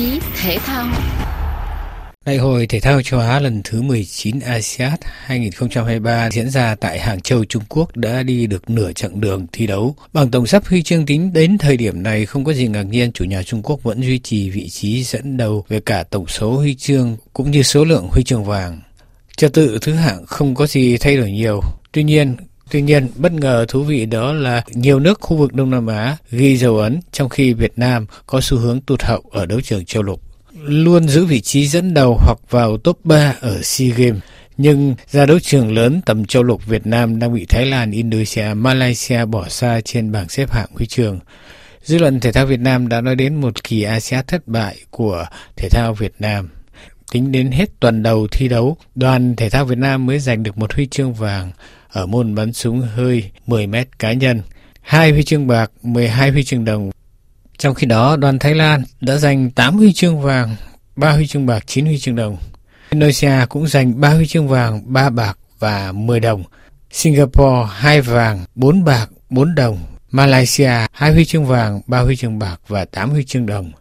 chí thể thao Đại hội thể thao châu Á lần thứ 19 ASEAN 2023 diễn ra tại Hàng Châu, Trung Quốc đã đi được nửa chặng đường thi đấu. Bằng tổng sắp huy chương tính đến thời điểm này không có gì ngạc nhiên chủ nhà Trung Quốc vẫn duy trì vị trí dẫn đầu về cả tổng số huy chương cũng như số lượng huy chương vàng. Trật tự thứ hạng không có gì thay đổi nhiều. Tuy nhiên, Tuy nhiên, bất ngờ thú vị đó là nhiều nước khu vực Đông Nam Á ghi dấu ấn trong khi Việt Nam có xu hướng tụt hậu ở đấu trường châu lục luôn giữ vị trí dẫn đầu hoặc vào top 3 ở SEA Games. Nhưng ra đấu trường lớn tầm châu lục Việt Nam đang bị Thái Lan, Indonesia, Malaysia bỏ xa trên bảng xếp hạng huy chương. Dư luận thể thao Việt Nam đã nói đến một kỳ ASEAN thất bại của thể thao Việt Nam. Tính đến hết tuần đầu thi đấu, đoàn thể thao Việt Nam mới giành được một huy chương vàng ở môn bắn súng hơi 10 m cá nhân, 2 huy chương bạc, 12 huy chương đồng trong khi đó, đoàn Thái Lan đã giành 8 huy chương vàng, 3 huy chương bạc, 9 huy chương đồng. Indonesia cũng giành 3 huy chương vàng, 3 bạc và 10 đồng. Singapore 2 vàng, 4 bạc, 4 đồng. Malaysia 2 huy chương vàng, 3 huy chương bạc và 8 huy chương đồng.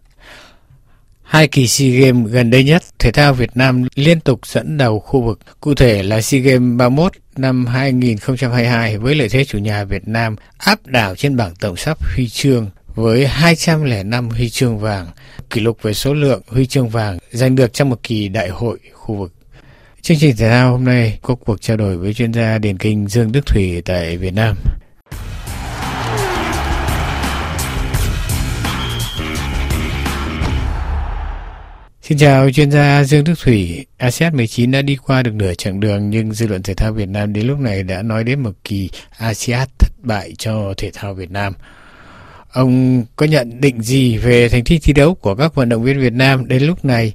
Hai kỳ SEA Games gần đây nhất, thể thao Việt Nam liên tục dẫn đầu khu vực, cụ thể là SEA Games 31 năm 2022 với lợi thế chủ nhà Việt Nam áp đảo trên bảng tổng sắp huy chương với 205 huy chương vàng, kỷ lục về số lượng huy chương vàng giành được trong một kỳ đại hội khu vực. Chương trình thể thao hôm nay có cuộc trao đổi với chuyên gia điền kinh Dương Đức Thủy tại Việt Nam. Xin chào chuyên gia Dương Đức Thủy. ASEAN 19 đã đi qua được nửa chặng đường nhưng dư luận thể thao Việt Nam đến lúc này đã nói đến một kỳ ASEAN thất bại cho thể thao Việt Nam. Ông có nhận định gì về thành tích thi đấu của các vận động viên Việt Nam đến lúc này?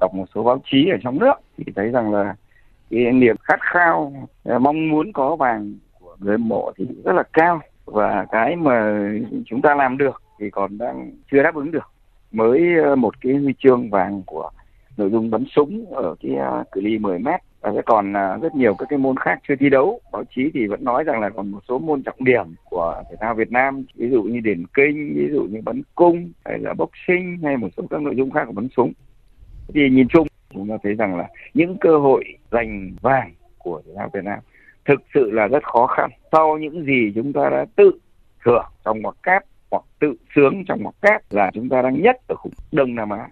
Đọc một số báo chí ở trong nước thì thấy rằng là cái niềm khát khao, à, mong muốn có vàng của người mộ thì rất là cao và cái mà chúng ta làm được thì còn đang chưa đáp ứng được. Mới ờ, một cái huy chương vàng của nội dung bắn súng ở cái ờ, cự ly 10 mét. Và sẽ còn ờ, rất nhiều các cái môn khác chưa thi đấu. Báo chí thì vẫn nói rằng là còn một số môn trọng điểm của thể thao Việt Nam, ví dụ như điền kinh, ví dụ như bắn cung, hay là boxing, hay một số các nội dung khác của bắn súng. Thì nhìn chung chúng ta thấy rằng là những cơ hội giành vàng của thể thao Việt Nam thực sự là rất khó khăn. Sau những gì chúng ta đã tự thưởng trong ngoặc cát hoặc tự sướng trong ngoặc kép là chúng ta đang nhất ở khu Đông Nam Á.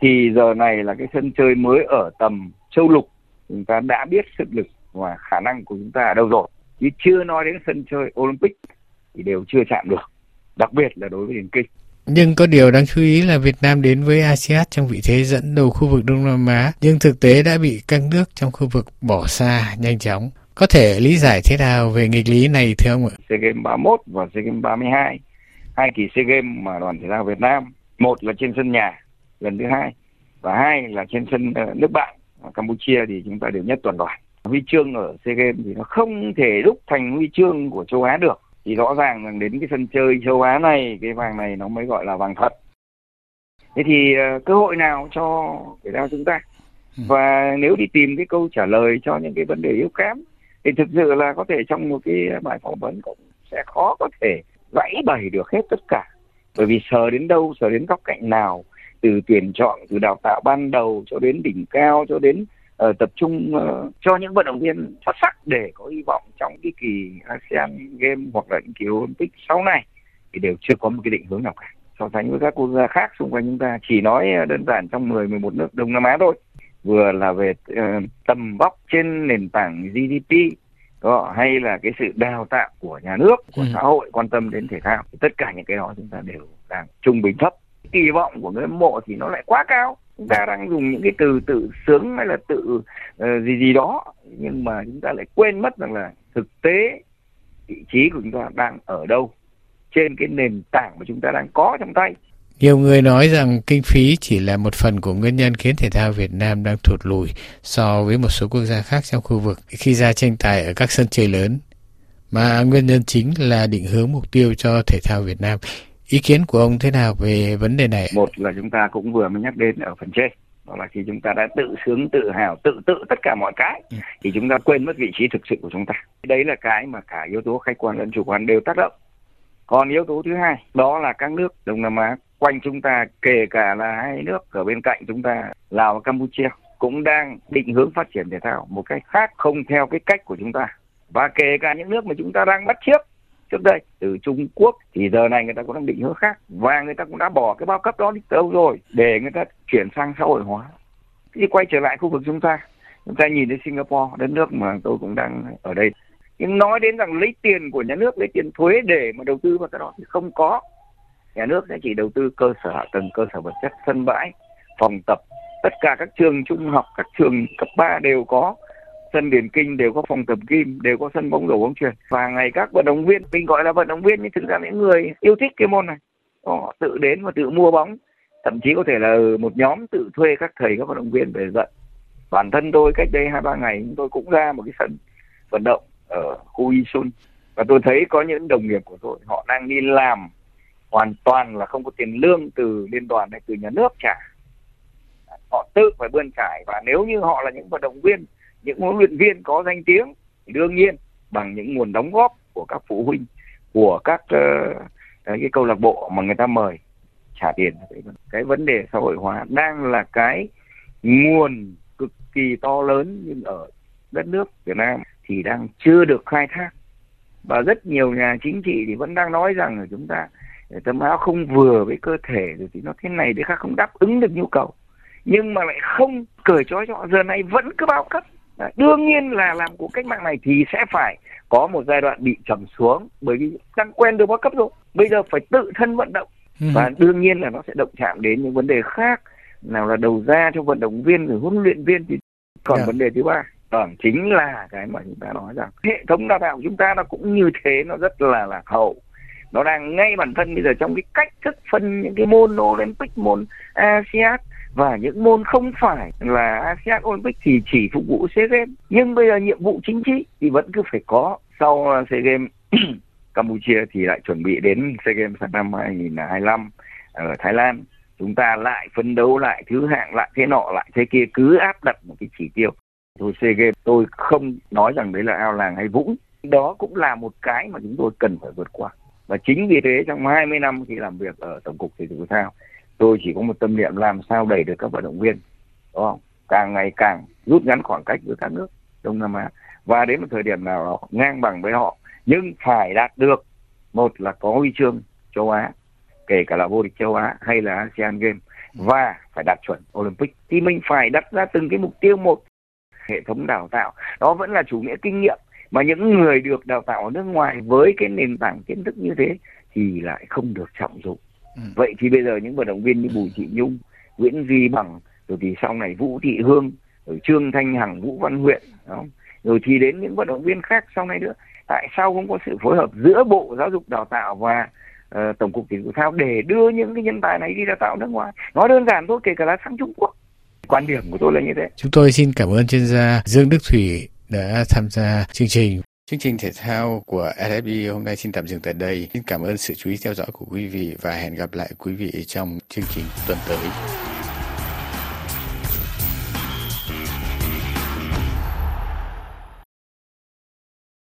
Thì giờ này là cái sân chơi mới ở tầm châu lục. Chúng ta đã biết sức lực và khả năng của chúng ta ở đâu rồi. Chứ chưa nói đến sân chơi Olympic thì đều chưa chạm được. Đặc biệt là đối với điền kinh. Nhưng có điều đáng chú ý là Việt Nam đến với ASEAN trong vị thế dẫn đầu khu vực Đông Nam Á, nhưng thực tế đã bị các nước trong khu vực bỏ xa nhanh chóng. Có thể lý giải thế nào về nghịch lý này thưa ông ạ? SEA Games 31 và SEA Games 32, hai kỳ SEA Games mà đoàn thể thao Việt Nam, một là trên sân nhà lần thứ hai và hai là trên sân uh, nước bạn Campuchia thì chúng ta đều nhất toàn đoàn. Huy chương ở SEA Games thì nó không thể đúc thành huy chương của châu Á được. Thì rõ ràng rằng đến cái sân chơi châu Á này cái vàng này nó mới gọi là vàng thật. Thế thì uh, cơ hội nào cho thể thao chúng ta? Ừ. Và nếu đi tìm cái câu trả lời cho những cái vấn đề yếu kém thì thực sự là có thể trong một cái bài phỏng vấn cũng sẽ khó có thể vẫy bày được hết tất cả. Bởi vì sờ đến đâu, sờ đến góc cạnh nào từ tuyển chọn từ đào tạo ban đầu cho đến đỉnh cao cho đến uh, tập trung uh, cho những vận động viên xuất sắc để có hy vọng trong cái kỳ ASEAN Games hoặc là những kỳ Olympic sau này thì đều chưa có một cái định hướng nào cả so sánh với các quốc gia khác xung quanh chúng ta chỉ nói ờ, đơn giản trong 10 11 nước Đông Nam Á thôi vừa là về uh, tầm vóc trên nền tảng GDP đó, hay là cái sự đào tạo của nhà nước của ừ. xã hội quan tâm đến thể thao. Tất cả những cái đó chúng ta đều đang trung bình thấp. Kỳ vọng của người hâm mộ thì nó lại quá cao. Chúng ta đang dùng những cái từ tự sướng hay là tự uh, gì gì đó nhưng mà chúng ta lại quên mất rằng là thực tế vị trí của chúng ta đang ở đâu trên cái nền tảng mà chúng ta đang có trong tay nhiều người nói rằng kinh phí chỉ là một phần của nguyên nhân khiến thể thao Việt Nam đang thụt lùi so với một số quốc gia khác trong khu vực khi ra tranh tài ở các sân chơi lớn. Mà nguyên nhân chính là định hướng mục tiêu cho thể thao Việt Nam. Ý kiến của ông thế nào về vấn đề này? Một là chúng ta cũng vừa mới nhắc đến ở phần trên đó là khi chúng ta đã tự sướng tự hào tự tự tất cả mọi cái ừ. thì chúng ta quên mất vị trí thực sự của chúng ta đấy là cái mà cả yếu tố khách quan lẫn chủ quan đều tác động còn yếu tố thứ hai, đó là các nước đông nam á, quanh chúng ta, kể cả là hai nước ở bên cạnh chúng ta, Lào và Campuchia, cũng đang định hướng phát triển thể thao một cách khác, không theo cái cách của chúng ta. Và kể cả những nước mà chúng ta đang bắt chước trước đây, từ Trung Quốc, thì giờ này người ta cũng đang định hướng khác. Và người ta cũng đã bỏ cái bao cấp đó đi đâu rồi, để người ta chuyển sang xã hội hóa. Thì quay trở lại khu vực chúng ta chúng ta nhìn đến Singapore, đất nước mà tôi cũng đang ở đây nhưng nói đến rằng lấy tiền của nhà nước, lấy tiền thuế để mà đầu tư vào cái đó thì không có. Nhà nước sẽ chỉ đầu tư cơ sở hạ tầng, cơ sở vật chất, sân bãi, phòng tập. Tất cả các trường trung học, các trường cấp 3 đều có. Sân điền kinh đều có, phòng tập gym đều có, sân bóng rổ bóng chuyền. Và ngày các vận động viên, mình gọi là vận động viên, nhưng thực ra những người yêu thích cái môn này, họ tự đến và tự mua bóng. Thậm chí có thể là một nhóm tự thuê các thầy, các vận động viên về dạy. Bản thân tôi cách đây hai, ba ngày, tôi cũng ra một cái sân vận động ở khu Isun và tôi thấy có những đồng nghiệp của tôi họ đang đi làm hoàn toàn là không có tiền lương từ liên đoàn hay từ nhà nước trả. Họ tự phải bươn trải và nếu như họ là những vận động viên những huấn luyện viên có danh tiếng thì đương nhiên bằng những nguồn đóng góp của các phụ huynh của các uh, cái câu lạc bộ mà người ta mời trả tiền. Cái vấn đề xã hội hóa đang là cái nguồn cực kỳ to lớn nhưng ở đất nước Việt Nam thì đang chưa được khai thác và rất nhiều nhà chính trị thì vẫn đang nói rằng là chúng ta tấm áo không vừa với cơ thể rồi thì nó thế này thế khác không đáp ứng được nhu cầu nhưng mà lại không cởi trói cho giờ này vẫn cứ bao cấp Đấy, đương nhiên là làm cuộc cách mạng này thì sẽ phải có một giai đoạn bị trầm xuống bởi vì đang quen được bao cấp rồi bây giờ phải tự thân vận động ừ. và đương nhiên là nó sẽ động chạm đến những vấn đề khác nào là đầu ra cho vận động viên rồi huấn luyện viên thì còn yeah. Dạ. vấn đề thứ ba vâng chính là cái mà chúng ta nói rằng hệ thống đào tạo của chúng ta nó cũng như thế, nó rất là lạc hậu. Nó đang ngay bản thân bây giờ trong cái cách thức phân những cái môn Olympic, môn ASEAN và những môn không phải là ASEAN Olympic thì chỉ phục vụ SEA Games. Nhưng bây giờ nhiệm vụ chính trị thì vẫn cứ phải có. Sau uh, SEA Games Campuchia thì lại chuẩn bị đến SEA Games năm 2025 ở Thái Lan. Chúng ta lại phấn đấu lại thứ hạng, lại thế nọ, lại thế kia, cứ áp đặt một cái chỉ tiêu tôi SEA Games tôi không nói rằng đấy là ao làng hay vũng. Đó cũng là một cái mà chúng tôi cần phải vượt qua. Và chính vì thế trong 20 năm khi làm việc ở tổng cục thể dục thể thao, tôi chỉ có một tâm niệm làm sao đẩy được các vận động viên, đúng không? Càng ngày càng rút ngắn khoảng cách với các nước đông nam á. Và đến một thời điểm nào đó, ngang bằng với họ, nhưng phải đạt được, một là có huy chương châu á, kể cả là vô địch châu á hay là asean games, và phải đạt chuẩn olympic. Thì mình phải đặt ra từng cái mục tiêu một hệ thống đào tạo. Đó vẫn là chủ nghĩa kinh nghiệm mà những người được đào tạo ở nước ngoài với cái nền tảng kiến thức như thế thì lại không được trọng dụng. Ừ. vậy thì bây giờ những vận động viên như bùi thị nhung nguyễn duy bằng rồi thì sau này vũ thị hương rồi trương thanh hằng vũ văn huyện không? rồi thì đến những vận động viên khác sau này nữa. Tại sao không có sự phối hợp giữa bộ giáo dục đào tạo và uh, tổng cục thể dục thao để đưa những cái nhân tài này đi đào tạo nước ngoài? Nói đơn giản thôi kể cả là sang trung quốc quan điểm của tôi là như thế chúng tôi xin cảm ơn chuyên gia dương đức thủy đã tham gia chương trình. Chương trình thể thao của RFI hôm nay xin tạm dừng tại đây. Xin cảm ơn sự chú ý theo dõi của quý vị và hẹn gặp lại quý vị trong chương trình tuần tới.